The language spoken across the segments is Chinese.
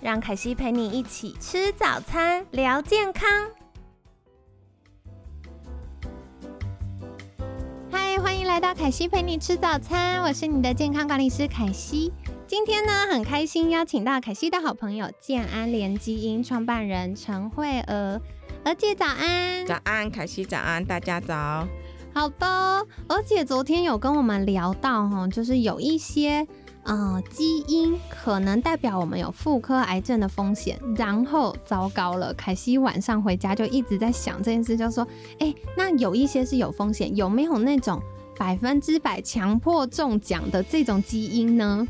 让凯西陪你一起吃早餐，聊健康。嗨，欢迎来到凯西陪你吃早餐，我是你的健康管理师凯西。今天呢，很开心邀请到凯西的好朋友健安联基因创办人陈慧娥，娥姐早安。早安，凯西早安，大家早。好的，而且昨天有跟我们聊到哈，就是有一些啊基因可能代表我们有妇科癌症的风险，然后糟糕了，凯西晚上回家就一直在想这件事，就说，哎，那有一些是有风险，有没有那种百分之百强迫中奖的这种基因呢？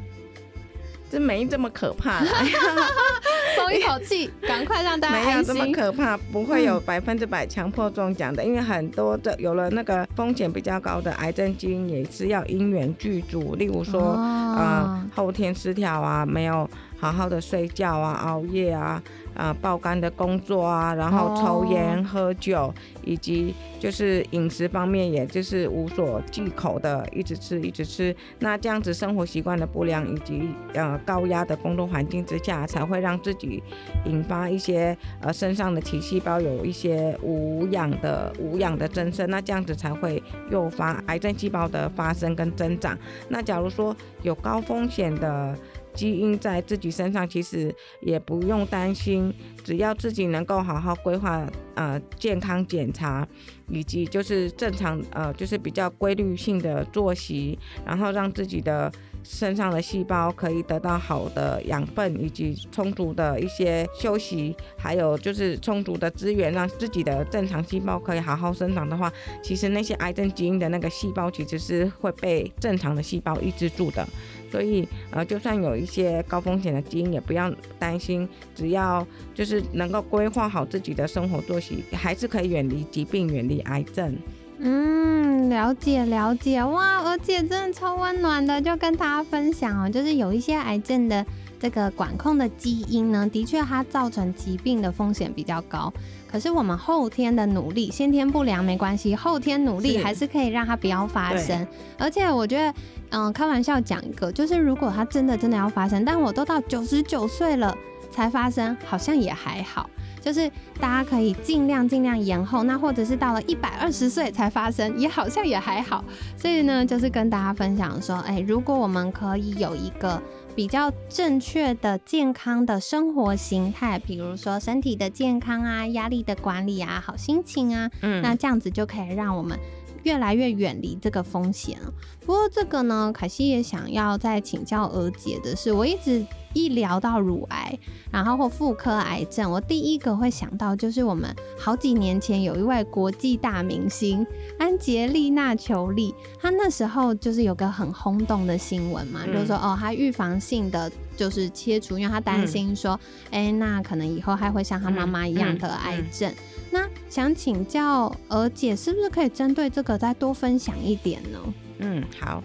这没这么可怕，松一口气，赶快让大家没有这么可怕，不会有百分之百强迫中奖的，因为很多的有了那个风险比较高的癌症基因也是要因缘具足，例如说呃后天失调啊，没有好好的睡觉啊，熬夜啊。啊，爆肝的工作啊，然后抽烟喝酒，以及就是饮食方面，也就是无所忌口的，一直吃一直吃。那这样子生活习惯的不良，以及呃高压的工作环境之下，才会让自己引发一些呃身上的体细胞有一些无氧的无氧的增生。那这样子才会诱发癌症细胞的发生跟增长。那假如说有高风险的。基因在自己身上，其实也不用担心，只要自己能够好好规划呃健康检查，以及就是正常呃就是比较规律性的作息，然后让自己的。身上的细胞可以得到好的养分，以及充足的一些休息，还有就是充足的资源，让自己的正常细胞可以好好生长的话，其实那些癌症基因的那个细胞其实是会被正常的细胞抑制住的。所以呃，就算有一些高风险的基因，也不要担心，只要就是能够规划好自己的生活作息，还是可以远离疾病，远离癌症。嗯，了解了解哇，而且真的超温暖的，就跟大家分享哦，就是有一些癌症的这个管控的基因呢，的确它造成疾病的风险比较高。可是我们后天的努力，先天不良没关系，后天努力还是可以让它不要发生。而且我觉得，嗯，开玩笑讲一个，就是如果它真的真的要发生，但我都到九十九岁了才发生，好像也还好。就是大家可以尽量尽量延后，那或者是到了一百二十岁才发生，也好像也还好。所以呢，就是跟大家分享说，哎，如果我们可以有一个比较正确的健康的生活形态，比如说身体的健康啊、压力的管理啊、好心情啊，嗯，那这样子就可以让我们。越来越远离这个风险不过这个呢，凯西也想要再请教娥姐的是，我一直一聊到乳癌，然后或妇科癌症，我第一个会想到就是我们好几年前有一位国际大明星安杰丽娜·裘丽，她那时候就是有个很轰动的新闻嘛，就是说哦，她预防性的就是切除，因为她担心说，哎，那可能以后还会像她妈妈一样得癌症。那想请教娥姐，是不是可以针对这个再多分享一点呢？嗯，好。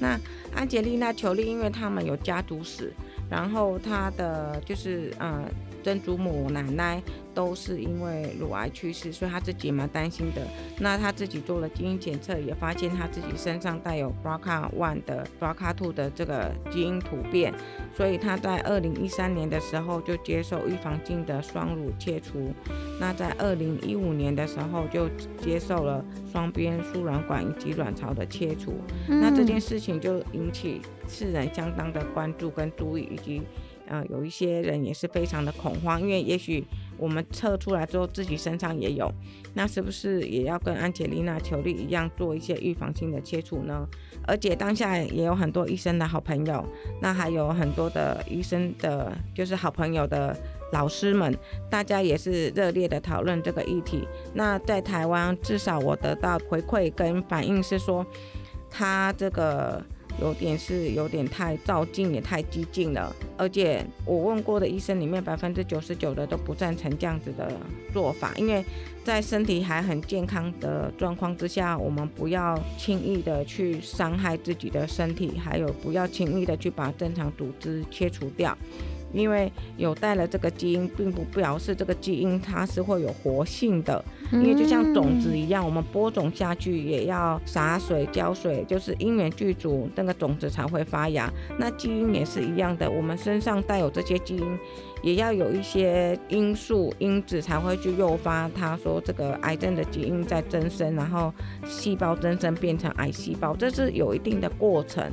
那安杰丽娜·裘丽，因为他们有家族史，然后他的就是呃。曾祖母、奶奶都是因为乳癌去世，所以他自己蛮担心的。那他自己做了基因检测，也发现他自己身上带有 BRCA1 的 BRCA2 的这个基因突变，所以他在二零一三年的时候就接受预防性的双乳切除。那在二零一五年的时候就接受了双边输卵管以及卵巢的切除。那这件事情就引起世人相当的关注跟注意，以及。呃，有一些人也是非常的恐慌，因为也许我们测出来之后自己身上也有，那是不是也要跟安吉丽娜·裘丽一样做一些预防性的切除呢？而且当下也有很多医生的好朋友，那还有很多的医生的就是好朋友的老师们，大家也是热烈的讨论这个议题。那在台湾，至少我得到回馈跟反应是说，他这个。有点是有点太照进，也太激进了。而且我问过的医生里面，百分之九十九的都不赞成这样子的做法，因为在身体还很健康的状况之下，我们不要轻易的去伤害自己的身体，还有不要轻易的去把正常组织切除掉。因为有带了这个基因，并不表示这个基因它是会有活性的。因为就像种子一样，我们播种下去也要洒水、浇水，就是因缘具足，那个种子才会发芽。那基因也是一样的，我们身上带有这些基因。也要有一些因素因子才会去诱发它说这个癌症的基因在增生，然后细胞增生变成癌细胞，这是有一定的过程，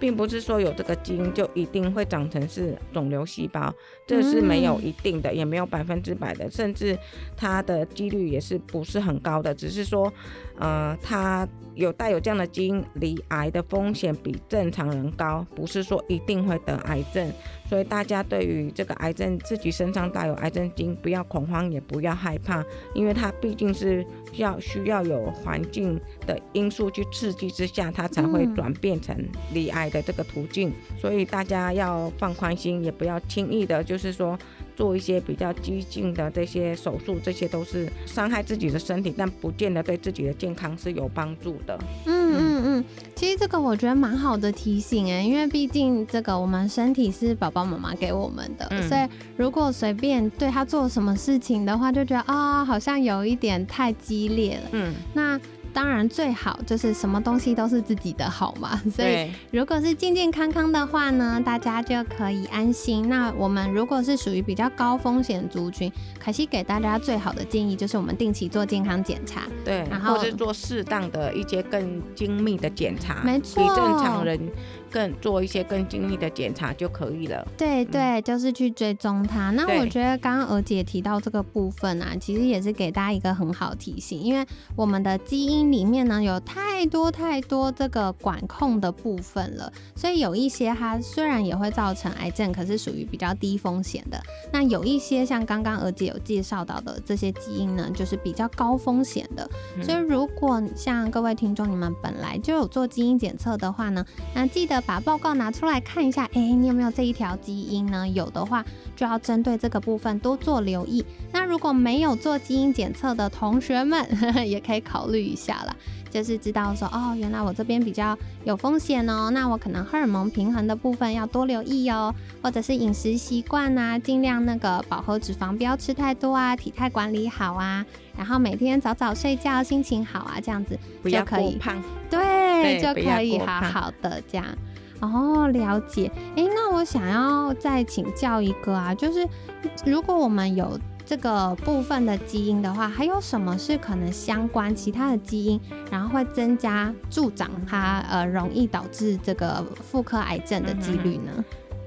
并不是说有这个基因就一定会长成是肿瘤细胞，这是没有一定的，也没有百分之百的，甚至它的几率也是不是很高的，只是说，呃，它。有带有这样的基因，离癌的风险比正常人高，不是说一定会得癌症。所以大家对于这个癌症自己身上带有癌症基因，不要恐慌，也不要害怕，因为它毕竟是要需要有环境的因素去刺激之下，它才会转变成离癌的这个途径。所以大家要放宽心，也不要轻易的，就是说。做一些比较激进的这些手术，这些都是伤害自己的身体，但不见得对自己的健康是有帮助的。嗯嗯嗯，其实这个我觉得蛮好的提醒哎，因为毕竟这个我们身体是宝宝妈妈给我们的，所以如果随便对他做什么事情的话，就觉得啊，好像有一点太激烈了。嗯，那。当然最好就是什么东西都是自己的好嘛，所以如果是健健康康的话呢，大家就可以安心。那我们如果是属于比较高风险族群，可惜给大家最好的建议就是我们定期做健康检查，对，然后是做适当的一些更精密的检查，没错，比正常人。更做一些更精密的检查就可以了。对对，就是去追踪它。那我觉得刚刚娥姐提到这个部分啊，其实也是给大家一个很好提醒，因为我们的基因里面呢有太多太多这个管控的部分了，所以有一些它虽然也会造成癌症，可是属于比较低风险的。那有一些像刚刚娥姐有介绍到的这些基因呢，就是比较高风险的。所以如果像各位听众你们本来就有做基因检测的话呢，那记得。把报告拿出来看一下，哎，你有没有这一条基因呢？有的话，就要针对这个部分多做留意。那如果没有做基因检测的同学们，也可以考虑一下了，就是知道说，哦，原来我这边比较有风险哦，那我可能荷尔蒙平衡的部分要多留意哦，或者是饮食习惯啊，尽量那个饱和脂肪不要吃太多啊，体态管理好啊。然后每天早早睡觉，心情好啊，这样子就可以胖，对，就可以好好的这样。哦，了解。诶，那我想要再请教一个啊，就是如果我们有这个部分的基因的话，还有什么是可能相关其他的基因，然后会增加助长它呃容易导致这个妇科癌症的几率呢？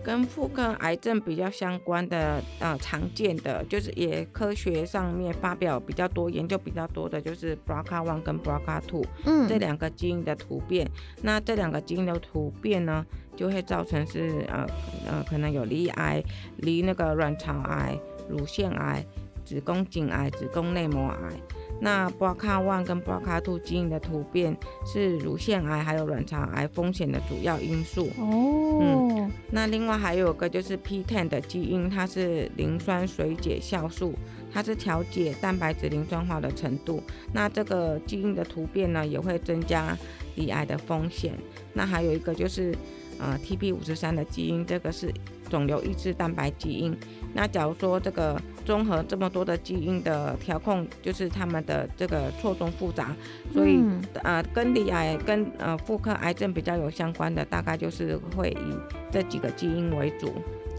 跟妇科癌症比较相关的，呃，常见的就是也科学上面发表比较多、研究比较多的，就是 BRCA1 跟 BRCA2，嗯，这两个基因的突变。那这两个基因的突变呢，就会造成是呃呃，可能有离癌、离那个卵巢癌、乳腺癌、子宫颈癌、子宫内膜癌。那 BRCA1 跟 BRCA2 基因的突变是乳腺癌还有卵巢癌风险的主要因素。哦，嗯，那另外还有个就是 PTEN 的基因，它是磷酸水解酵素，它是调节蛋白质磷酸化的程度。那这个基因的突变呢，也会增加罹癌的风险。那还有一个就是呃，TP 五十三的基因，这个是肿瘤抑制蛋白基因。那假如说这个综合这么多的基因的调控，就是他们的这个错综复杂，所以呃，跟离癌跟呃妇科癌症比较有相关的，大概就是会以这几个基因为主。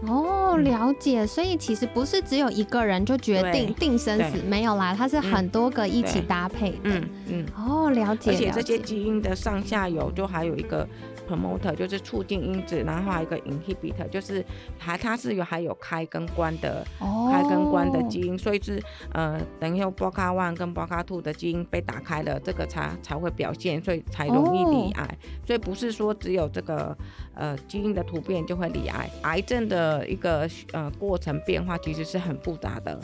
哦，了解。所以其实不是只有一个人就决定定生死，没有啦，它是很多个一起搭配的。嗯嗯。哦，了解。而且这些基因的上下游就还有一个。Promoter 就是促进因子，然后还有一个 inhibitor，就是还它是有还有开跟关的开跟关的基因，所以是呃等于 BRCA1 跟 BRCA2 的基因被打开了，这个才才会表现，所以才容易罹癌。所以不是说只有这个呃基因的突变就会罹癌，癌症的一个呃过程变化其实是很复杂的。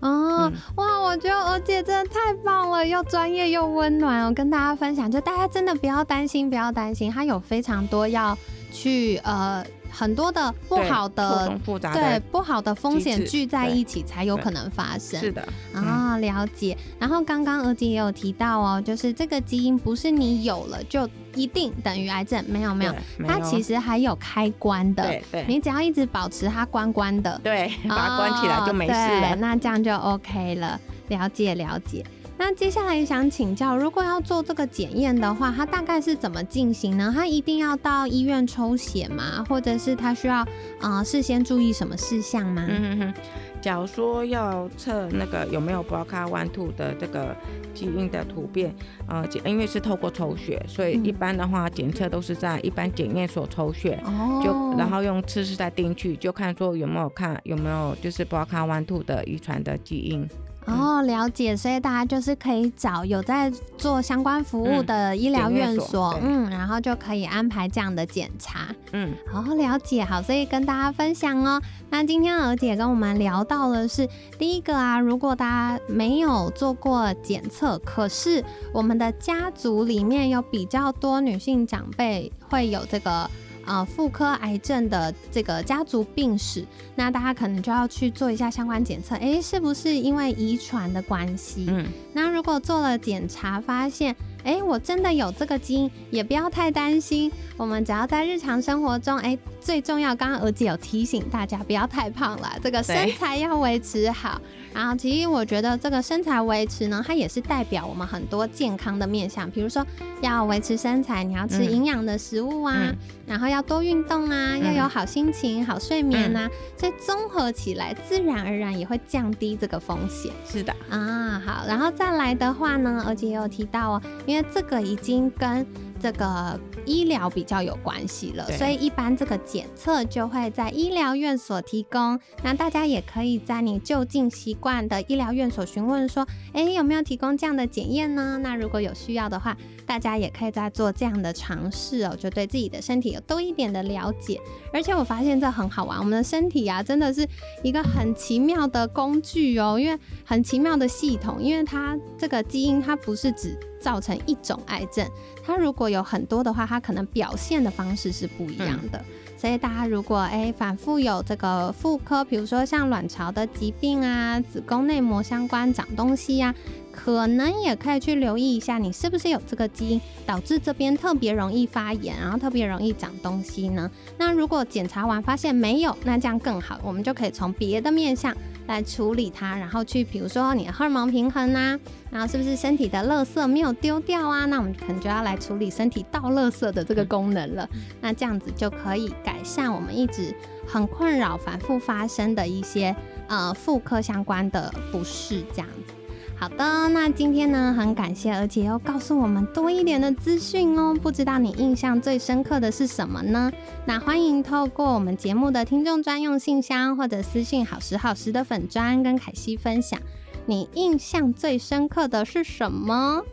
哦，哇，我觉得娥姐真的太棒了，又专业又温暖我，跟大家分享，就大家真的不要担心，不要担心，她有非常多要去呃。很多的不好的对不好的风险聚在一起才有可能发生。是的啊，了解。然后刚刚娥姐也有提到哦，就是这个基因不是你有了就一定等于癌症，没有没有，它其实还有开关的。对对，你只要一直保持它关关的，对，把它关起来就没事了。那这样就 OK 了。了解了解。那接下来想请教，如果要做这个检验的话，它大概是怎么进行呢？它一定要到医院抽血吗？或者是它需要呃事先注意什么事项吗？嗯哼哼，假如说要测那个有没有 BRCA1/2 的这个基因的突变，呃，因为是透过抽血，所以一般的话检测都是在一般检验所抽血，就然后用测试再定去，就看说有没有看有没有就是 BRCA1/2 的遗传的基因。哦，了解，所以大家就是可以找有在做相关服务的医疗院所，嗯，然后就可以安排这样的检查，嗯，好了解，好，所以跟大家分享哦。那今天娥姐跟我们聊到的是第一个啊，如果大家没有做过检测，可是我们的家族里面有比较多女性长辈会有这个。呃，妇科癌症的这个家族病史，那大家可能就要去做一下相关检测，哎，是不是因为遗传的关系？嗯，那如果做了检查发现，哎，我真的有这个基因，也不要太担心。我们只要在日常生活中，哎，最重要，刚刚娥姐有提醒大家不要太胖了，这个身材要维持好。然后，其实我觉得这个身材维持呢，它也是代表我们很多健康的面相。比如说，要维持身材，你要吃营养的食物啊，然后要多运动啊，要有好心情、好睡眠呐。所以综合起来，自然而然也会降低这个风险。是的啊，好，然后再来的话呢，而且也有提到哦，因为这个已经跟。这个医疗比较有关系了，所以一般这个检测就会在医疗院所提供。那大家也可以在你就近习惯的医疗院所询问说，哎，有没有提供这样的检验呢？那如果有需要的话，大家也可以再做这样的尝试哦，就对自己的身体有多一点的了解。而且我发现这很好玩，我们的身体啊，真的是一个很奇妙的工具哦，因为很奇妙的系统，因为它这个基因它不是只造成一种癌症，它如果有很多的话，它可能表现的方式是不一样的。所以大家如果哎反复有这个妇科，比如说像卵巢的疾病啊、子宫内膜相关长东西呀。可能也可以去留意一下，你是不是有这个基因导致这边特别容易发炎，然后特别容易长东西呢？那如果检查完发现没有，那这样更好，我们就可以从别的面向来处理它，然后去比如说你的荷尔蒙平衡啊，然后是不是身体的垃圾没有丢掉啊？那我们可能就要来处理身体倒垃圾的这个功能了。那这样子就可以改善我们一直很困扰、反复发生的一些呃妇科相关的不适，这样子。好的，那今天呢，很感谢，而且又告诉我们多一点的资讯哦。不知道你印象最深刻的是什么呢？那欢迎透过我们节目的听众专用信箱或者私信好时好时的粉砖跟凯西分享，你印象最深刻的是什么？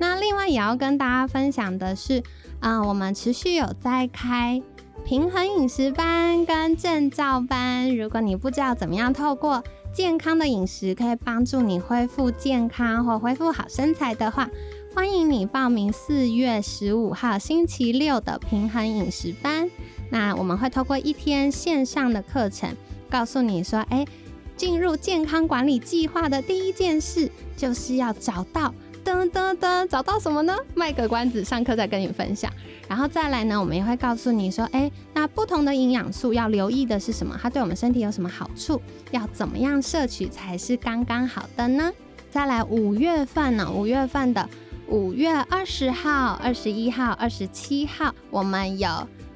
那另外也要跟大家分享的是，啊，我们持续有在开平衡饮食班跟证照班，如果你不知道怎么样透过。健康的饮食可以帮助你恢复健康或恢复好身材的话，欢迎你报名四月十五号星期六的平衡饮食班。那我们会透过一天线上的课程，告诉你说，哎，进入健康管理计划的第一件事就是要找到。噔噔噔，找到什么呢？卖个关子，上课再跟你分享。然后再来呢，我们也会告诉你说，哎，那不同的营养素要留意的是什么？它对我们身体有什么好处？要怎么样摄取才是刚刚好的呢？再来五月份呢，五月份的五月二十号、二十一号、二十七号，我们有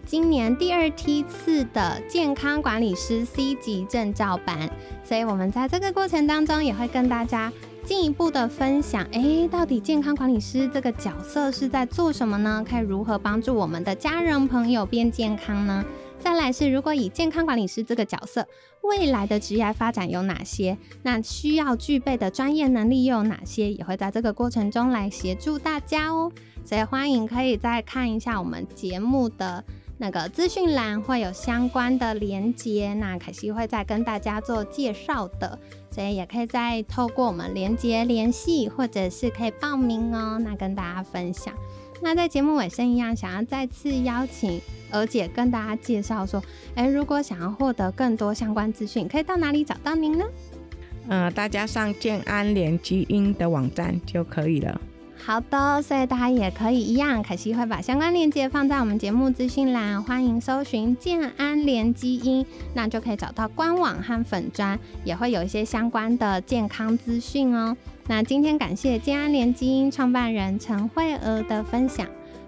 今年第二梯次的健康管理师 C 级证照班，所以我们在这个过程当中也会跟大家。进一步的分享，哎，到底健康管理师这个角色是在做什么呢？可以如何帮助我们的家人朋友变健康呢？再来是，如果以健康管理师这个角色，未来的职业发展有哪些？那需要具备的专业能力又有哪些？也会在这个过程中来协助大家哦。所以欢迎可以再看一下我们节目的。那个资讯栏会有相关的连接，那凯西会再跟大家做介绍的，所以也可以再透过我们连接联系，或者是可以报名哦。那跟大家分享。那在节目尾声一样，想要再次邀请娥姐跟大家介绍说，哎，如果想要获得更多相关资讯，可以到哪里找到您呢？嗯，大家上建安联基因的网站就可以了。好的，所以大家也可以一样，凯西会把相关链接放在我们节目资讯栏，欢迎搜寻健安联基因，那就可以找到官网和粉砖，也会有一些相关的健康资讯哦。那今天感谢健安联基因创办人陈慧娥的分享，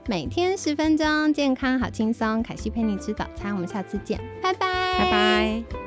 每天十分钟，健康好轻松，凯西陪你吃早餐，我们下次见，拜拜，拜拜。